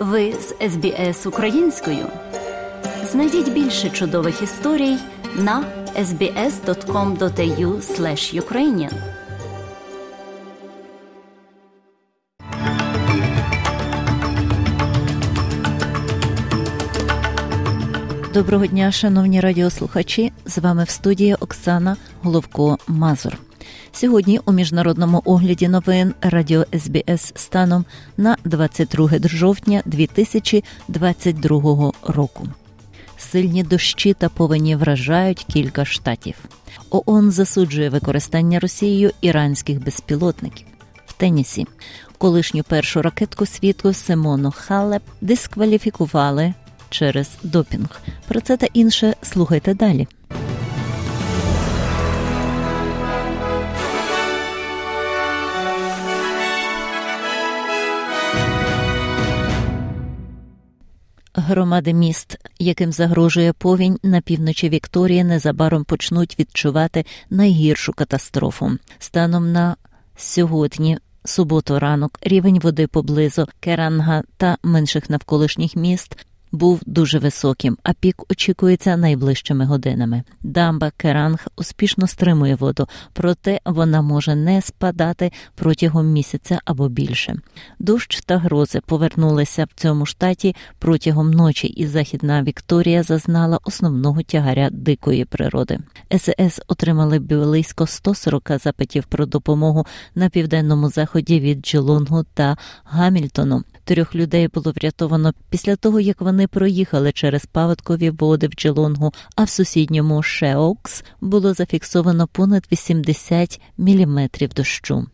Ви з СБС українською. Знайдіть більше чудових історій на sbs.com.au ukrainian Доброго дня, шановні радіослухачі. З вами в студії Оксана Головко Мазур. Сьогодні у міжнародному огляді новин Радіо СБС станом на 22 жовтня 2022 року. Сильні дощі та повені вражають кілька штатів. ООН засуджує використання Росією іранських безпілотників в Тенісі. Колишню першу ракетку світу Симону Халеп дискваліфікували через допінг. Про це та інше слухайте далі. Громади міст, яким загрожує повінь на півночі Вікторії, незабаром почнуть відчувати найгіршу катастрофу. Станом на сьогодні, суботу ранок, рівень води поблизу Керанга та менших навколишніх міст був дуже високим, а пік очікується найближчими годинами. Дамба Керанг успішно стримує воду, проте вона може не спадати протягом місяця або більше. Дощ та грози повернулися в цьому штаті протягом ночі, і Західна Вікторія зазнала основного тягаря дикої природи. СС отримали близько 140 запитів про допомогу на південному заході від Джелонгу та Гамільтону. Трьох людей було врятовано після того, як вони проїхали через паводкові води в Джелонгу, а в сусідньому Шеокс було зафіксовано понад 80 міліметрів дощу.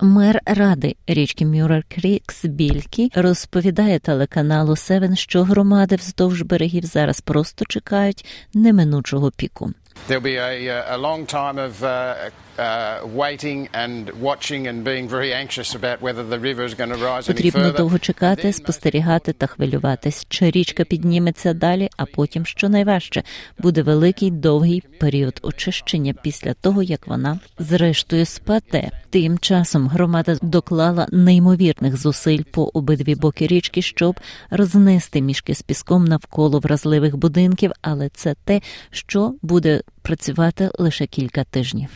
Мер ради річки Мюрер Крікс Бількі розповідає телеканалу Севен, що громади вздовж берегів зараз просто чекають неминучого піку. Uh, uh, Потрібно довго чекати, спостерігати та хвилюватись, чи річка підніметься далі, а потім, що найважче, буде великий довгий період очищення після того, як вона зрештою спаде. Тим часом громада доклала неймовірних зусиль по обидві боки річки, щоб рознести мішки з піском навколо вразливих будинків, але це те, що буде працювати лише кілька тижнів.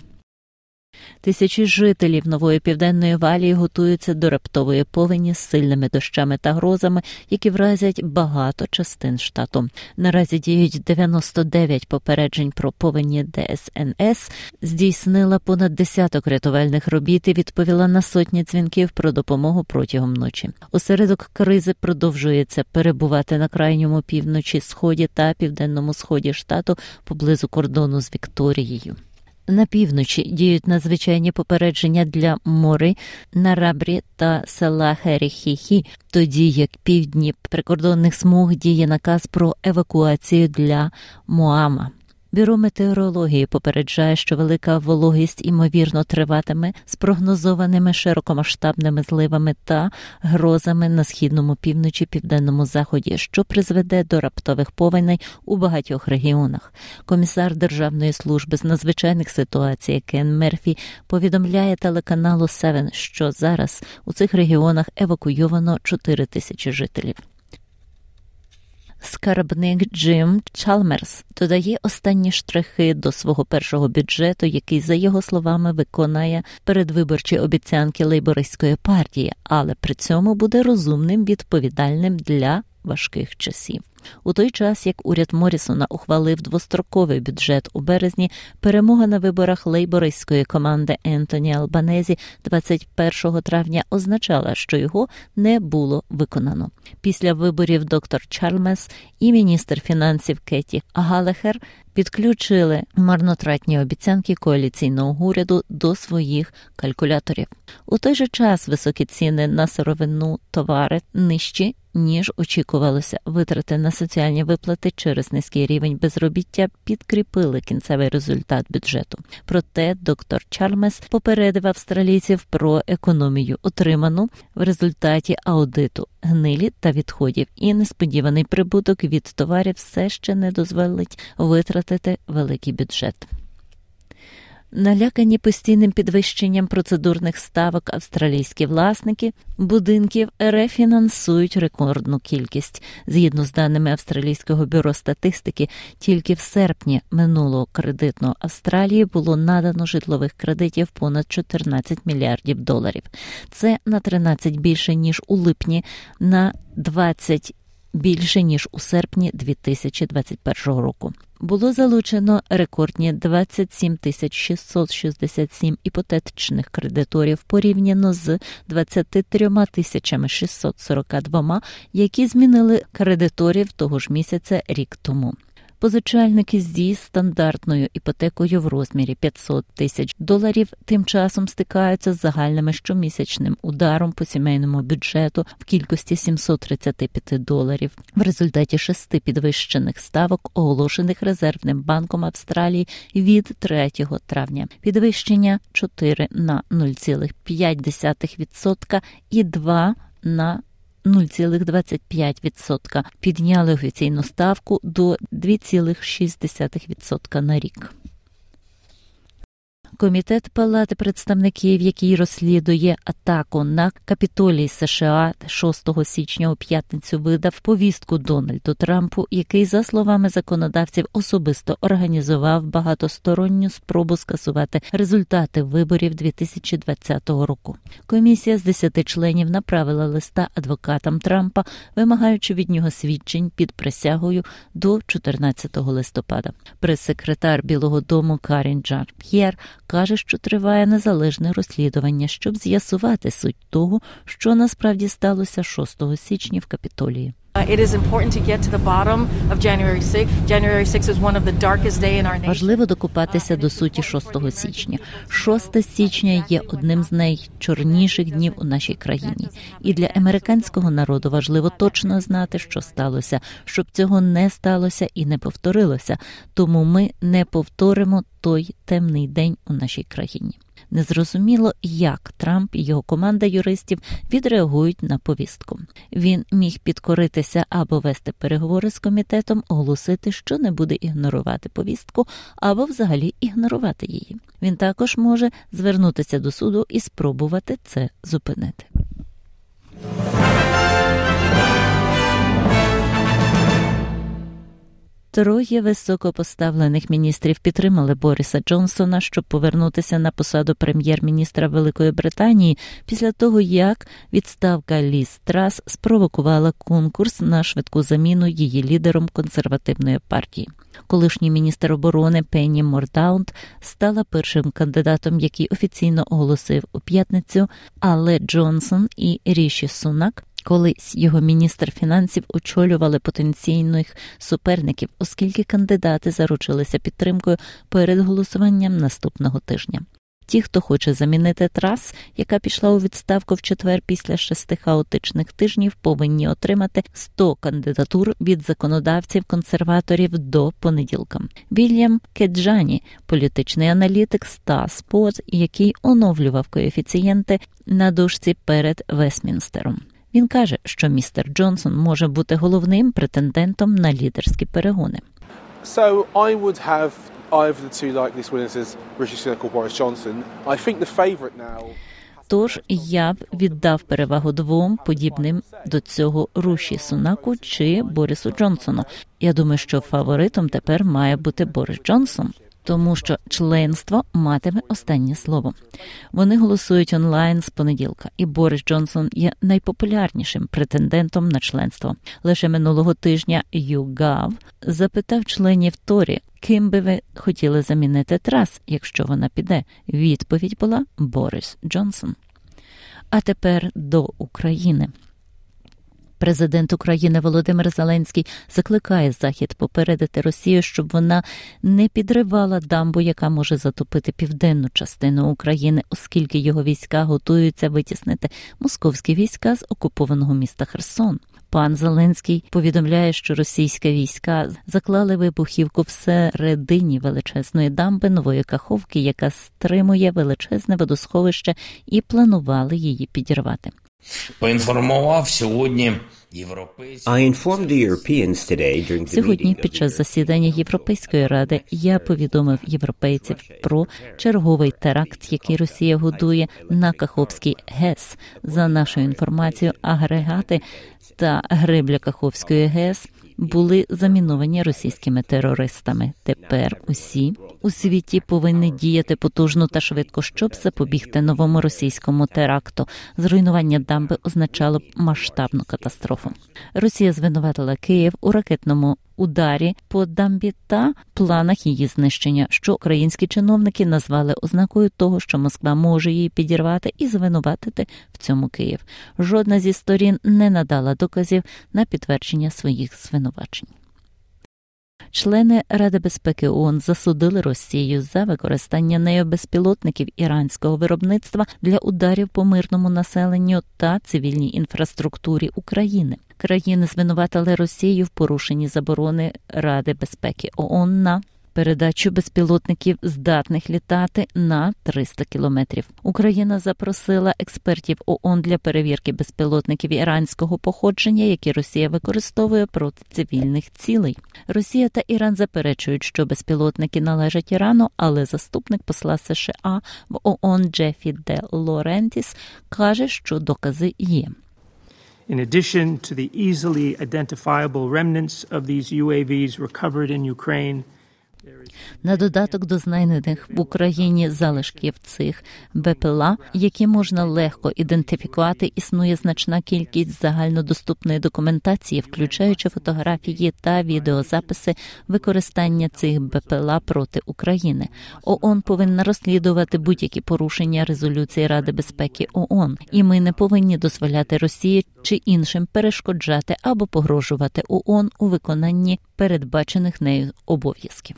Тисячі жителів нової південної валії готуються до раптової повені з сильними дощами та грозами, які вразять багато частин штату. Наразі діють 99 попереджень про повені ДСНС, здійснила понад десяток рятувальних робіт і відповіла на сотні дзвінків про допомогу протягом ночі. Осередок кризи продовжується перебувати на крайньому півночі, сході та південному сході штату поблизу кордону з Вікторією. На півночі діють надзвичайні попередження для мори, на рабрі та села Херіхіхі, тоді як півдні прикордонних смуг діє наказ про евакуацію для Моама. Бюро метеорології попереджає, що велика вологість імовірно триватиме з прогнозованими широкомасштабними зливами та грозами на східному півночі південному заході, що призведе до раптових повеней у багатьох регіонах. Комісар Державної служби з надзвичайних ситуацій Кен Мерфі повідомляє телеканалу Севен, що зараз у цих регіонах евакуйовано 4 тисячі жителів. Скарбник Джим Чалмерс додає останні штрихи до свого першого бюджету, який, за його словами, виконає передвиборчі обіцянки лейбористської партії, але при цьому буде розумним відповідальним для важких часів. У той час, як уряд Морісона ухвалив двостроковий бюджет у березні, перемога на виборах лейбористської команди Ентоні Албанезі 21 травня означала, що його не було виконано. Після виборів доктор Чарльмес і міністр фінансів Кеті Галехер підключили марнотратні обіцянки коаліційного уряду до своїх калькуляторів. У той же час високі ціни на сировину товари нижчі ніж очікувалося. Витрати на соціальні виплати через низький рівень безробіття підкріпили кінцевий результат бюджету. Проте доктор Чармес попередив австралійців про економію, отриману в результаті аудиту гнилі та відходів, і несподіваний прибуток від товарів все ще не дозволить витратити великий бюджет. Налякані постійним підвищенням процедурних ставок австралійські власники будинків рефінансують рекордну кількість. Згідно з даними австралійського бюро статистики, тільки в серпні минулого кредитного Австралії було надано житлових кредитів понад 14 мільярдів доларів. Це на 13 більше ніж у липні, на 20 більше ніж у серпні 2021 року. Було залучено рекордні 27 тисяч 667 іпотечних кредиторів порівняно з 23 тисячами 642, які змінили кредиторів того ж місяця рік тому. Позичальники зі стандартною іпотекою в розмірі 500 тисяч доларів тим часом стикаються з загальними щомісячним ударом по сімейному бюджету в кількості 735 доларів в результаті шести підвищених ставок, оголошених резервним банком Австралії від 3 травня. Підвищення 4 на 0,5% і 2 на 0,25%. Підняли офіційну ставку до 2,6% на рік. Комітет Палати представників, який розслідує атаку на капітолій США 6 січня у п'ятницю, видав повістку Дональду Трампу, який, за словами законодавців, особисто організував багатосторонню спробу скасувати результати виборів 2020 року. Комісія з 10 членів направила листа адвокатам Трампа, вимагаючи від нього свідчень під присягою до 14 листопада. Прес-секретар Білого Дому Карін Джар П'єр каже, що триває незалежне розслідування, щоб з'ясувати суть того, що насправді сталося 6 січня в Капітолії. Важливо докупатися до суті 6 січня. 6 січня є одним з найчорніших днів у нашій країні, і для американського народу важливо точно знати, що сталося, щоб цього не сталося і не повторилося. Тому ми не повторимо той темний день у нашій країні. Незрозуміло, як Трамп і його команда юристів відреагують на повістку. Він міг підкоритися або вести переговори з комітетом, оголосити, що не буде ігнорувати повістку, або взагалі ігнорувати її. Він також може звернутися до суду і спробувати це зупинити. Троє високопоставлених міністрів підтримали Бориса Джонсона, щоб повернутися на посаду прем'єр-міністра Великої Британії після того, як відставка Ліс Трас спровокувала конкурс на швидку заміну її лідером консервативної партії. Колишній міністр оборони Пенні Мордаунт стала першим кандидатом, який офіційно оголосив у п'ятницю, але Джонсон і Ріші Сунак Колись його міністр фінансів очолювали потенційних суперників, оскільки кандидати заручилися підтримкою перед голосуванням наступного тижня. Ті, хто хоче замінити трас, яка пішла у відставку в четвер після шести хаотичних тижнів, повинні отримати 100 кандидатур від законодавців консерваторів до понеділка. Вільям Кеджані, політичний аналітик ста Спот, який оновлював коефіцієнти на дошці перед Вестмінстером. Він каже, що містер Джонсон може бути головним претендентом на лідерські перегони. So I would have either the two like this winners as Rishi Sunak or Boris Johnson. I think the favorite now Тож я б віддав перевагу двом подібним до цього Руші Сунаку чи Борису Джонсону. Я думаю, що фаворитом тепер має бути Борис Джонсон тому що членство матиме останнє слово. Вони голосують онлайн з понеділка, і Борис Джонсон є найпопулярнішим претендентом на членство. Лише минулого тижня YouGov запитав членів Торі, ким би ви хотіли замінити трас, якщо вона піде. Відповідь була Борис Джонсон. А тепер до України. Президент України Володимир Зеленський закликає Захід попередити Росію, щоб вона не підривала дамбу, яка може затопити південну частину України, оскільки його війська готуються витіснити московські війська з окупованого міста Херсон. Пан Зеленський повідомляє, що російські війська заклали вибухівку всередині величезної дамби нової каховки, яка стримує величезне водосховище, і планували її підірвати. Поінформував сьогодні Сьогодні під час засідання Європейської ради я повідомив європейців про черговий теракт, який Росія годує на Каховський ГЕС. За нашою інформацією, агрегати та гребля Каховської ГЕС були заміновані російськими терористами. Тепер усі у світі повинні діяти потужно та швидко, щоб запобігти новому російському теракту. Зруйнування дамби означало б масштабну катастрофу. Росія звинуватила Київ у ракетному ударі по дамбі та планах її знищення, що українські чиновники назвали ознакою того, що Москва може її підірвати і звинуватити в цьому Київ. Жодна зі сторін не надала доказів на підтвердження своїх звинувачень. Члени Ради безпеки ООН засудили Росію за використання нею безпілотників іранського виробництва для ударів по мирному населенню та цивільній інфраструктурі України. Країни звинуватили Росію в порушенні заборони Ради безпеки ООН на передачу безпілотників здатних літати на 300 кілометрів. Україна запросила експертів ООН для перевірки безпілотників іранського походження, які Росія використовує проти цивільних цілей. Росія та Іран заперечують, що безпілотники належать Ірану, але заступник посла США в ООН Джефі Де Лорентіс каже, що докази є. In addition to the easily identifiable remnants of these UAVs recovered in Ukraine, на додаток до знайдених в Україні залишків цих БПЛА, які можна легко ідентифікувати, існує значна кількість загальнодоступної документації, включаючи фотографії та відеозаписи використання цих БПЛА проти України. ООН повинна розслідувати будь-які порушення резолюції Ради безпеки ООН, і ми не повинні дозволяти Росії чи іншим перешкоджати або погрожувати ООН у виконанні передбачених нею обов'язків.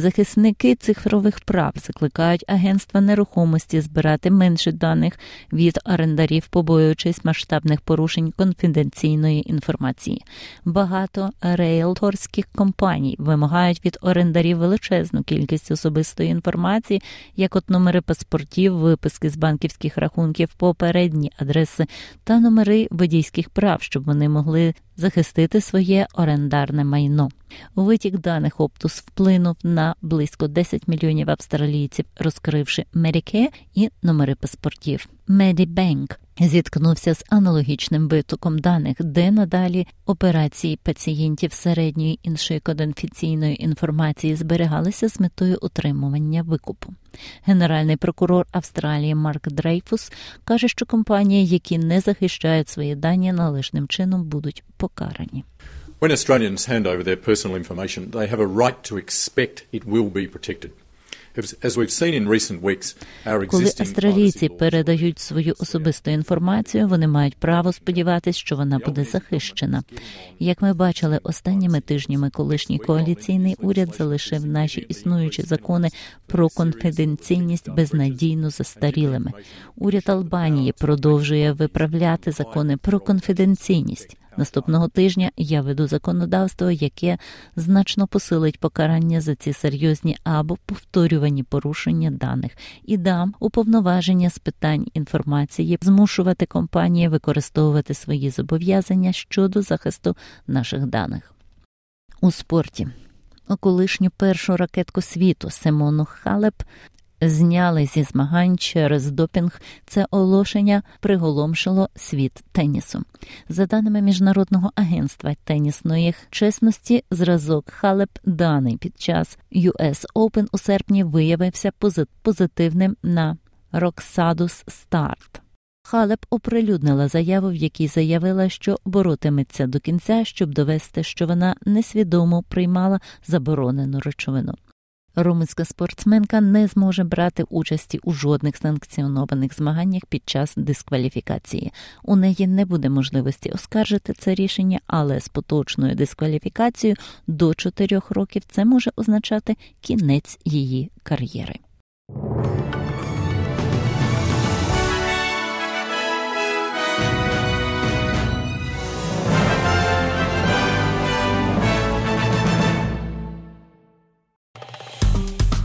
Захисники цифрових прав закликають агентства нерухомості збирати менше даних від орендарів, побоюючись масштабних порушень конфіденційної інформації. Багато рейлторських компаній вимагають від орендарів величезну кількість особистої інформації, як от номери паспортів, виписки з банківських рахунків, попередні адреси та номери водійських прав, щоб вони могли захистити своє орендарне майно. Витік даних Оптус вплинув на близько 10 мільйонів австралійців, розкривши Medicare і номери паспортів. Medibank зіткнувся з аналогічним витоком даних, де надалі операції пацієнтів середньої іншої коденфіційної інформації зберігалися з метою утримування викупу. Генеральний прокурор Австралії Марк Дрейфус каже, що компанії, які не захищають свої дані належним чином, будуть покарані. When Australians hand over their personal information, they have a right to expect it will be protected. Коли австралійці передають свою особисту інформацію, вони мають право сподіватися, що вона буде захищена. Як ми бачили останніми тижнями, колишній коаліційний уряд залишив наші існуючі закони про конфіденційність безнадійно застарілими. Уряд Албанії продовжує виправляти закони про конфіденційність. Наступного тижня я веду законодавство, яке значно посилить покарання за ці серйозні або повторювані порушення даних, і дам уповноваження з питань інформації, змушувати компанії використовувати свої зобов'язання щодо захисту наших даних у спорті. Колишню першу ракетку світу Симону Халеп зняли зі змагань через допінг. Це оголошення приголомшило світ тенісу. За даними міжнародного агентства тенісної чесності, зразок Халеп даний під час US Open у серпні виявився позитивним на Роксадус Старт. Халеп оприлюднила заяву, в якій заявила, що боротиметься до кінця, щоб довести, що вона несвідомо приймала заборонену речовину. Румунська спортсменка не зможе брати участі у жодних санкціонованих змаганнях під час дискваліфікації. У неї не буде можливості оскаржити це рішення, але з поточною дискваліфікацією до 4 років це може означати кінець її кар'єри.